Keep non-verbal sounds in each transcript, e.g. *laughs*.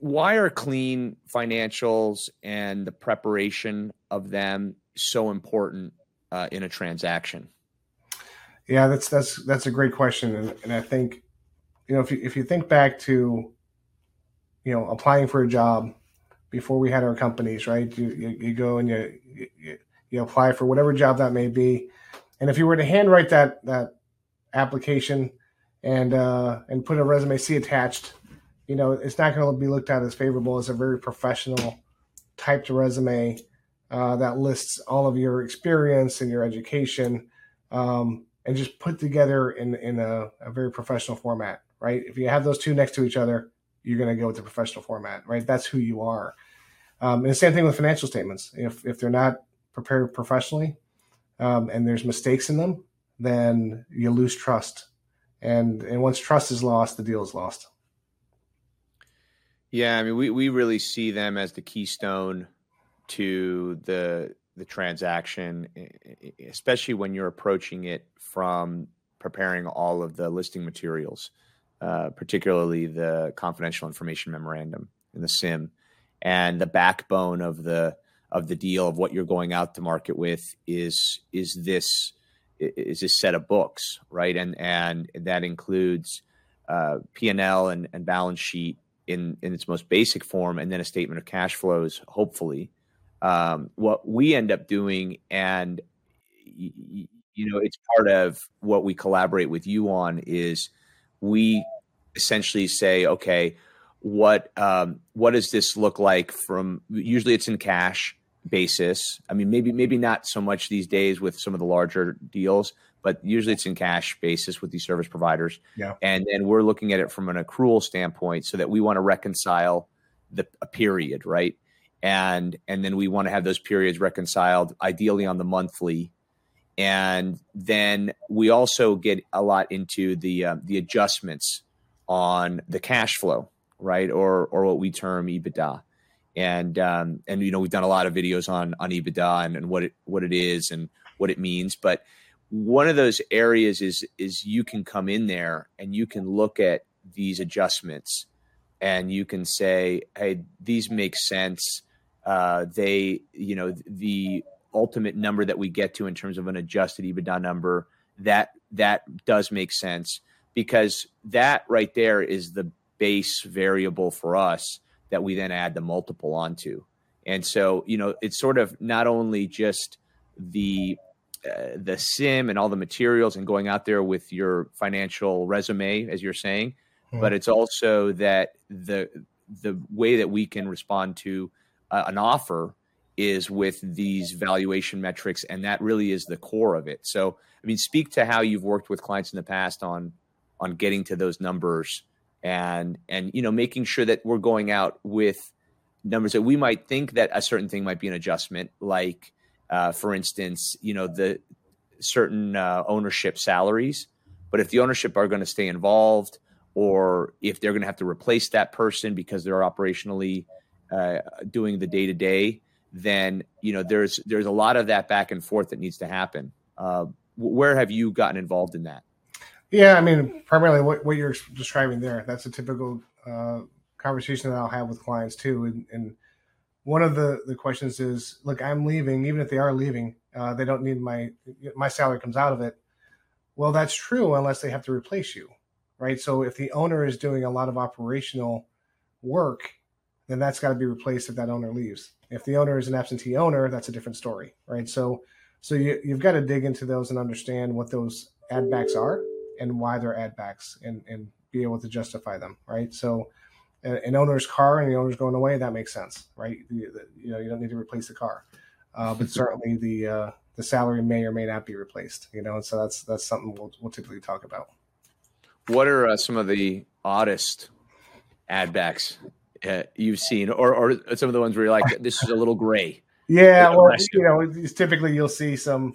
why are clean financials and the preparation of them so important uh, in a transaction? Yeah, that's that's that's a great question, and, and I think you know if you, if you think back to you know applying for a job before we had our companies, right? You you, you go and you, you you apply for whatever job that may be, and if you were to handwrite that that application and uh, and put a resume C attached, you know, it's not going to be looked at as favorable as a very professional typed resume uh, that lists all of your experience and your education um, and just put together in, in a, a, very professional format, right? If you have those two next to each other, you're going to go with the professional format, right? That's who you are. Um, and the same thing with financial statements. If, if they're not prepared professionally um, and there's mistakes in them, then you lose trust. And, and once trust is lost, the deal is lost. Yeah, I mean, we, we really see them as the keystone to the the transaction, especially when you're approaching it from preparing all of the listing materials, uh, particularly the confidential information memorandum and the CIM, and the backbone of the of the deal of what you're going out to market with is is this is this set of books, right? And and that includes uh, P and L and balance sheet in in its most basic form, and then a statement of cash flows, hopefully. Um, what we end up doing, and you know, it's part of what we collaborate with you on, is we essentially say, okay, what um, what does this look like from? Usually, it's in cash basis. I mean, maybe maybe not so much these days with some of the larger deals, but usually it's in cash basis with these service providers. Yeah. And then we're looking at it from an accrual standpoint so that we want to reconcile the a period, right? And and then we want to have those periods reconciled ideally on the monthly. And then we also get a lot into the uh, the adjustments on the cash flow, right? Or or what we term EBITDA and um, and you know we've done a lot of videos on on EBITDA and, and, what it what it is and what it means. But one of those areas is is you can come in there and you can look at these adjustments and you can say hey these make sense. Uh, they you know the ultimate number that we get to in terms of an adjusted ebitda number that that does make sense because that right there is the base variable for us that we then add the multiple onto. And so you know it's sort of not only just the uh, the CIM and all the materials and going out there with your financial resume as you're saying mm-hmm. but it's also that the the way that we can respond to uh, an offer is with these valuation metrics and that really is the core of it so i mean speak to how you've worked with clients in the past on on getting to those numbers and and you know making sure that we're going out with numbers that we might think that a certain thing might be an adjustment like uh, for instance, you know the certain uh, ownership salaries, but if the ownership are going to stay involved, or if they're going to have to replace that person because they're operationally uh, doing the day to day, then you know there's there's a lot of that back and forth that needs to happen. Uh, where have you gotten involved in that? Yeah, I mean, primarily what, what you're describing there. That's a typical uh, conversation that I'll have with clients too, and, and one of the the questions is, look, I'm leaving. Even if they are leaving, uh, they don't need my my salary comes out of it. Well, that's true unless they have to replace you, right? So if the owner is doing a lot of operational work, then that's got to be replaced if that owner leaves. If the owner is an absentee owner, that's a different story, right? So so you, you've got to dig into those and understand what those add backs are and why they're add backs and, and be able to justify them, right? So an owner's car and the owner's going away, that makes sense, right? You, you know, you don't need to replace the car, uh, but certainly the uh, the salary may or may not be replaced. You know, and so that's that's something we'll we'll typically talk about. What are uh, some of the oddest add backs uh, you've seen, or or some of the ones where you're like, this is a little gray? *laughs* Yeah, well, you know, typically you'll see some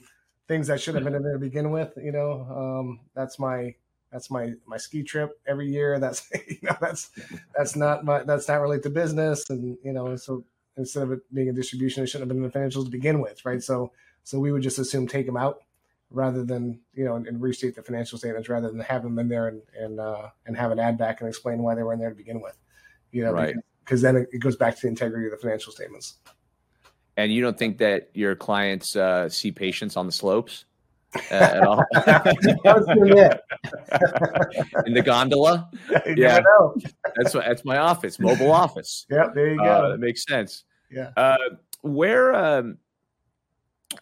things that should have been in there to begin with. You know, um, that's my that's my my ski trip every year. That's *laughs* you know that's that's not my that's not related to business, and you know so instead of it being a distribution, it shouldn't have been in the financials to begin with, right? So so we would just assume take them out rather than you know and, and restate the financial statements rather than have them in there and and uh, and have an add back and explain why they were in there to begin with, you know, right. because then it, it, goes back to the integrity of the financial statements. And you don't think that your clients uh, see patients on the slopes uh, at all? *laughs* *laughs* In the gondola? You *laughs* yeah, that's that's my office, mobile office. Yeah, there you uh, go. that makes sense. Yeah. Uh, where um,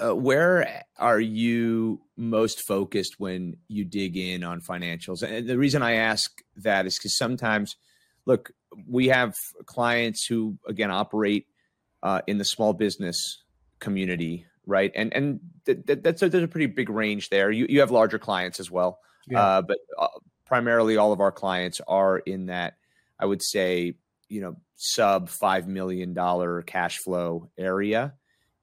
uh, where are you most focused when you dig in on financials? And the reason I ask that is because sometimes, look, we have clients who again operate uh, in the small business community, right? And and th- th- that's a, there's a pretty big range there. You you have larger clients as well, yeah. uh, but uh, primarily all of our clients are in that I would say you know sub five million dollar cash flow area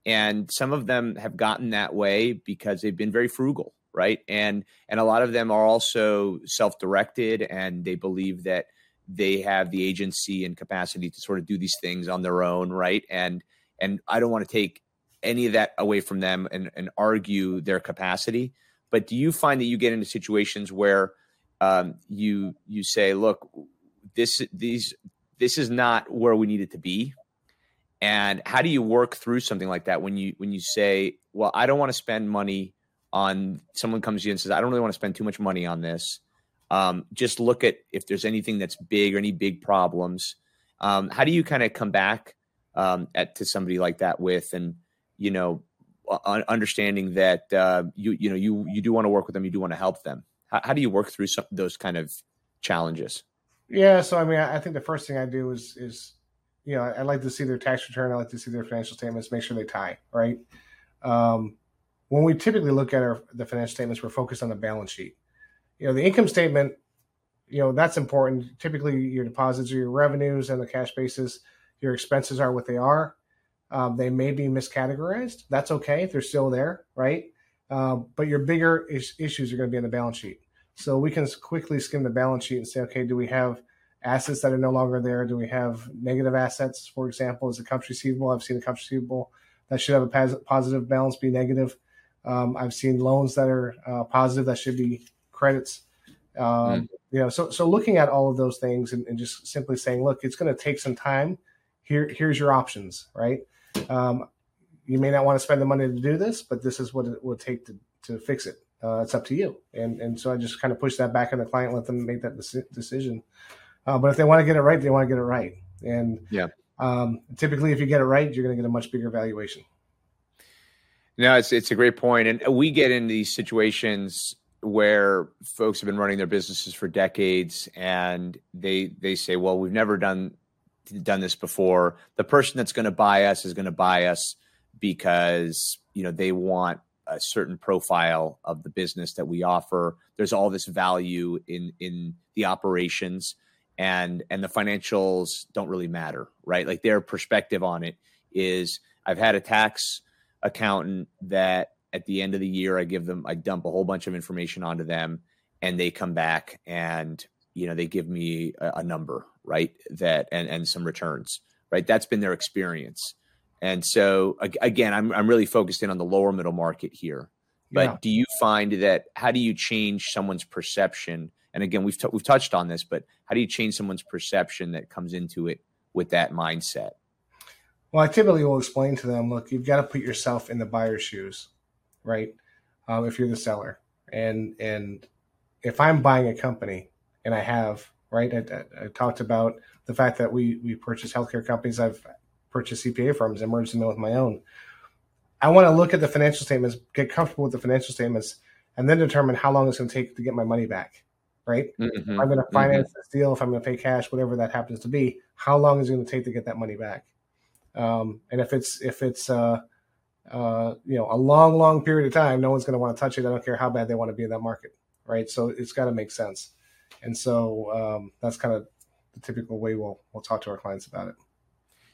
and some of them have gotten that way because they've been very frugal right and and a lot of them are also self-directed and they believe that they have the agency and capacity to sort of do these things on their own right and and i don't want to take any of that away from them and, and argue their capacity but do you find that you get into situations where um, you you say look this these this is not where we need it to be and how do you work through something like that when you when you say, "Well, I don't want to spend money on." Someone comes to you and says, "I don't really want to spend too much money on this." Um, just look at if there's anything that's big or any big problems. Um, how do you kind of come back um, at to somebody like that with, and you know, understanding that uh, you you know you you do want to work with them, you do want to help them. How, how do you work through some, those kind of challenges? Yeah, so I mean, I think the first thing I do is is you know, I, like to see their tax return. I like to see their financial statements, make sure they tie, right? Um, when we typically look at our the financial statements, we're focused on the balance sheet. You know, the income statement, you know, that's important. Typically, your deposits are your revenues and the cash basis. Your expenses are what they are. Um, they may be miscategorized. That's okay. They're still there, right? Uh, but your bigger is- issues are going to be in the balance sheet. So we can quickly skim the balance sheet and say, okay, do we have assets that are no longer there? Do we have negative assets? For example, is accounts receivable? I've seen accounts receivable that should have a positive balance be negative. Um, I've seen loans that are uh, positive that should be credits. Um, mm. You know, so so looking at all of those things and, and just simply saying, look, it's going to take some time. Here, here's your options, right? Um, you may not want to spend the money to do this, but this is what it would take to, to fix it. Uh, it's up to you. And and so I just kind of push that back on the client, let them make that decision. Uh, but if they want to get it right, they want to get it right. And yeah, um, typically, if you get it right, you're going to get a much bigger valuation. No, it's it's a great point, and we get in these situations where folks have been running their businesses for decades, and they they say, "Well, we've never done done this before." The person that's going to buy us is going to buy us because you know they want a certain profile of the business that we offer. There's all this value in in the operations and and the financials don't really matter, right? Like their perspective on it is I've had a tax accountant that at the end of the year I give them I dump a whole bunch of information onto them and they come back and you know they give me a, a number, right? That and and some returns, right? That's been their experience. And so again, I'm I'm really focused in on the lower middle market here. But yeah. do you find that how do you change someone's perception and again, we've t- we've touched on this, but how do you change someone's perception that comes into it with that mindset? Well, I typically will explain to them, look, you've got to put yourself in the buyer's shoes, right? Um, if you're the seller, and and if I'm buying a company and I have right, I, I, I talked about the fact that we we purchase healthcare companies. I've purchased CPA firms and merged them in with my own. I want to look at the financial statements, get comfortable with the financial statements, and then determine how long it's going to take to get my money back right? Mm-hmm. I'm going to mm-hmm. finance mm-hmm. this deal, if I'm going to pay cash, whatever that happens to be, how long is it going to take to get that money back? Um, and if it's if it's uh, uh, you know a long, long period of time, no one's going to want to touch it. I don't care how bad they want to be in that market, right? So it's got to make sense. And so um, that's kind of the typical way we'll we'll talk to our clients about it.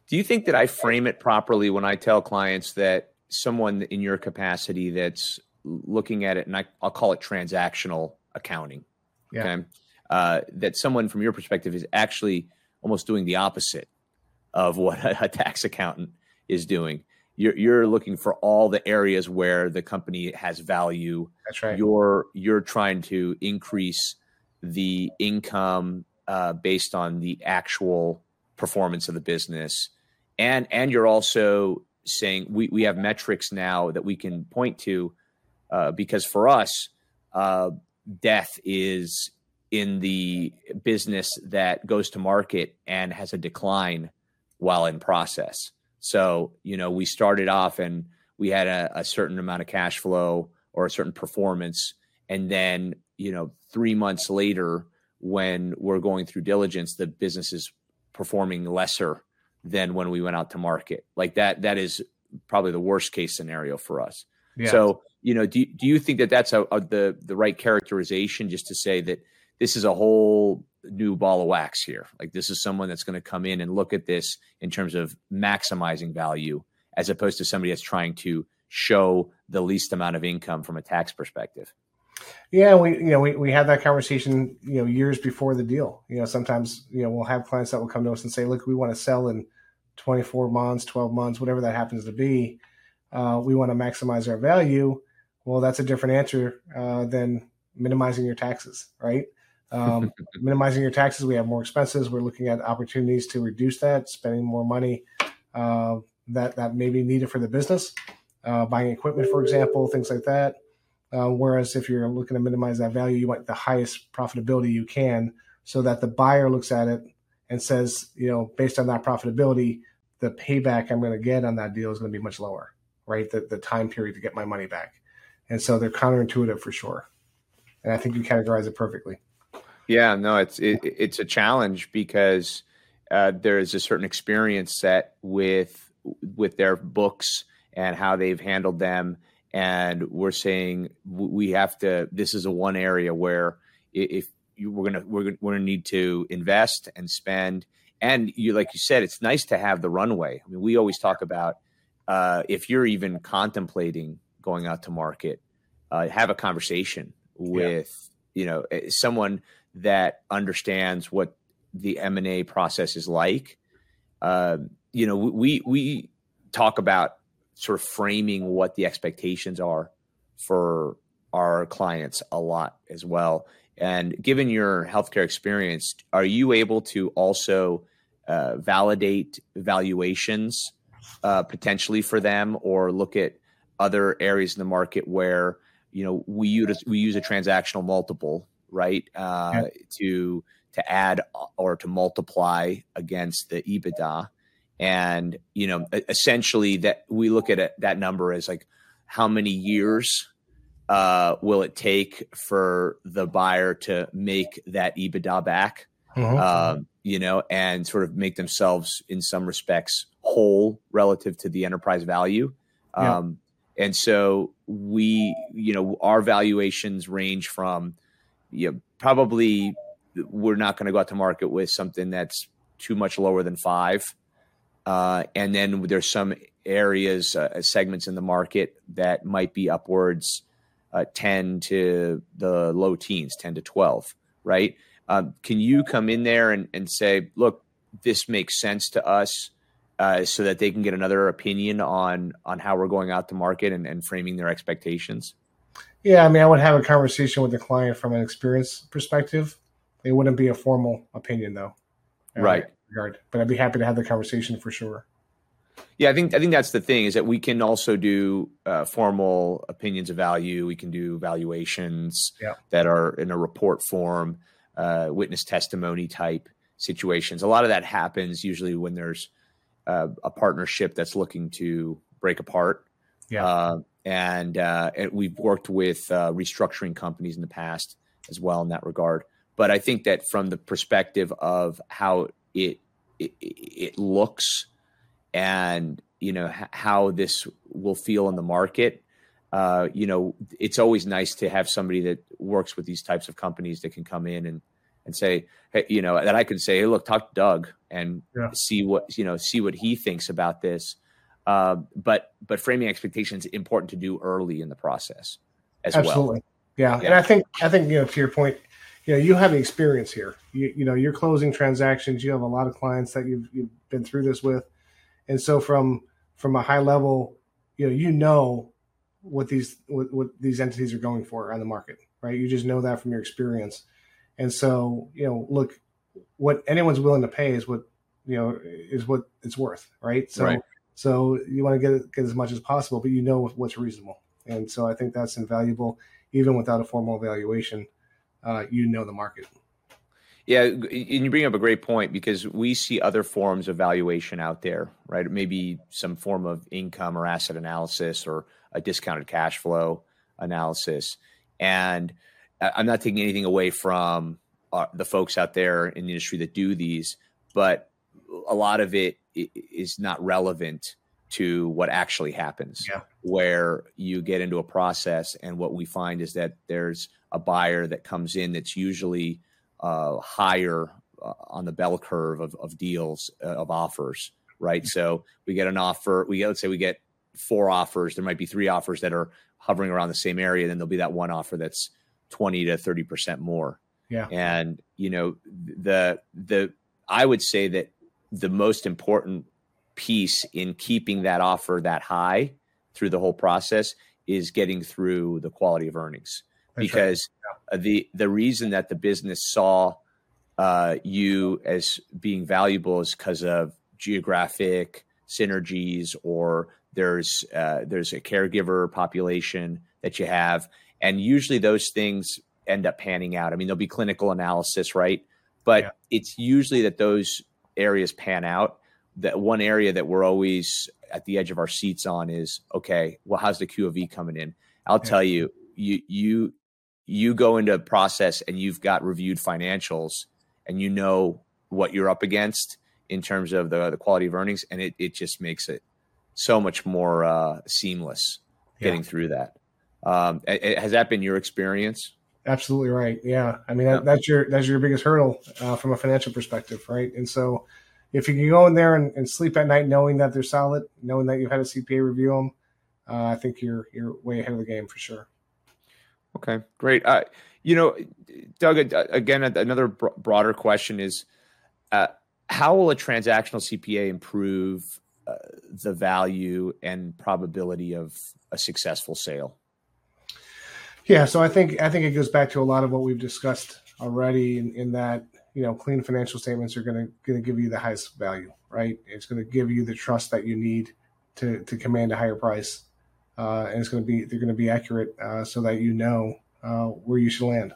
Do you think that I frame it properly when I tell clients that someone in your capacity that's looking at it, and I, I'll call it transactional accounting, yeah. Okay. Uh, that someone from your perspective is actually almost doing the opposite of what a, a tax accountant is doing. You're, you're looking for all the areas where the company has value. That's right. You're you're trying to increase the income uh, based on the actual performance of the business, and and you're also saying we we have metrics now that we can point to, uh, because for us, uh, death is in the business that goes to market and has a decline while in process. So, you know, we started off and we had a, a, certain amount of cash flow or a certain performance. And then, you know, three months later, when we're going through diligence, the business is performing lesser than when we went out to market. Like that, that is probably the worst case scenario for us. Yeah. So, you know, do, do you think that that's a, a, the, the right characterization just to say that this is a whole new ball of wax here. Like this is someone that's going to come in and look at this in terms of maximizing value as opposed to somebody that's trying to show the least amount of income from a tax perspective. Yeah, we you know we, we had that conversation you know years before the deal. You know sometimes you know we'll have clients that will come to us and say, look, we want to sell in 24 months, 12 months, whatever that happens to be. Uh, we want to maximize our value. Well, that's a different answer uh, than minimizing your taxes, right? Um, *laughs* minimizing your taxes, we have more expenses. We're looking at opportunities to reduce that, spending more money uh, that that may be needed for the business, uh, buying equipment, for example, things like that. Uh, whereas if you're looking to minimize that value, you want the highest profitability you can, so that the buyer looks at it and says, you know, based on that profitability, the payback I'm going to get on that deal is going to be much lower, right? The the time period to get my money back, and so they're counterintuitive for sure. And I think you categorize it perfectly. Yeah, no, it's it, it's a challenge because uh, there is a certain experience set with with their books and how they've handled them, and we're saying we have to. This is a one area where if you, we're gonna we're gonna, we're gonna need to invest and spend, and you like you said, it's nice to have the runway. I mean, we always talk about uh, if you're even contemplating going out to market, uh, have a conversation with yeah. you know eh, someone that understands what the M and A process is like. Uh, you know, we we talk about sort of framing what the expectations are for our clients a lot as well. And given your healthcare experience, are you able to also uh, validate valuations uh, potentially for them, or look at other areas in the market where you know we use we use a transactional multiple right? Uh, yeah. To to add or to multiply against the EBITDA, and you know, essentially that we look at it, that number as like how many years uh, will it take for the buyer to make that EBITDA back? Mm-hmm. Um, you know, and sort of make themselves in some respects whole relative to the enterprise value. Yeah. Um, and so we, you know, our valuations range from you know, probably we're not going to go out to market with something that's too much lower than five. Uh, and then there's some areas, uh, segments in the market that might be upwards uh, 10 to the low teens, 10 to 12, right? Um, can you come in there and, and say, look, this makes sense to us uh, so that they can get another opinion on on how we're going out to market and, and framing their expectations? Yeah, I mean, I would have a conversation with the client from an experience perspective. It wouldn't be a formal opinion, though. Right. Regard, but I'd be happy to have the conversation for sure. Yeah, I think I think that's the thing is that we can also do uh, formal opinions of value. We can do valuations yeah. that are in a report form, uh, witness testimony type situations. A lot of that happens usually when there's uh, a partnership that's looking to break apart. Yeah. Uh, and, uh, and we've worked with uh, restructuring companies in the past as well in that regard. But I think that from the perspective of how it it, it looks and you know how this will feel in the market, uh, you know, it's always nice to have somebody that works with these types of companies that can come in and and say, hey, you know, that I can say, hey, look, talk to Doug and yeah. see what you know, see what he thinks about this uh, but but framing expectations important to do early in the process as Absolutely. well. Yeah. yeah. and I think I think you know to your point, you know you have the experience here. You you know you're closing transactions. You have a lot of clients that you've you've been through this with, and so from from a high level, you know you know what these what, what these entities are going for on the market, right? You just know that from your experience, and so you know look, what anyone's willing to pay is what you know, is what it's worth, right? So, right. so you want to get get as much as possible, but you know what's reasonable, and so I think that's invaluable, even without a formal evaluation. Uh, you know the market. Yeah, and you bring up a great point because we see other forms of valuation out there, right? Maybe some form of income or asset analysis or a discounted cash flow analysis. And I'm not taking anything away from uh, the folks out there in the industry that do these, but a lot of it is not relevant to what actually happens. Yeah. Where you get into a process, and what we find is that there's a buyer that comes in that's usually uh, higher uh, on the bell curve of, of deals uh, of offers, right? So we get an offer. We get, let's say we get four offers. There might be three offers that are hovering around the same area. Then there'll be that one offer that's twenty to thirty percent more. Yeah. And you know the the I would say that the most important piece in keeping that offer that high through the whole process is getting through the quality of earnings That's because right. yeah. the the reason that the business saw uh, you as being valuable is because of geographic synergies or there's uh, there's a caregiver population that you have and usually those things end up panning out i mean there'll be clinical analysis right but yeah. it's usually that those areas pan out that one area that we're always at the edge of our seats on is okay well how's the q of e coming in? I'll yeah. tell you you you you go into a process and you've got reviewed financials and you know what you're up against in terms of the, the quality of earnings and it, it just makes it so much more uh, seamless getting yeah. through that. Um, has that been your experience? Absolutely right. Yeah. I mean that, that's your that's your biggest hurdle uh, from a financial perspective right? And so if you can go in there and, and, sleep at night knowing that they're solid, knowing that you've had a CPA review them, uh, I think you're you're way ahead of the game for sure. Okay, great. Uh, you know, Doug, again, another broader question is uh, how will a transactional CPA improve uh, the value and probability of a successful sale? Yeah, so I think I think it goes back to a lot of what we've discussed already in, in that you know, clean financial statements are going to going to give you the highest value, right? It's going to give you the trust that you need to to command a higher price, uh, and it's going to be they're going to be accurate uh, so that you know uh, where you should land.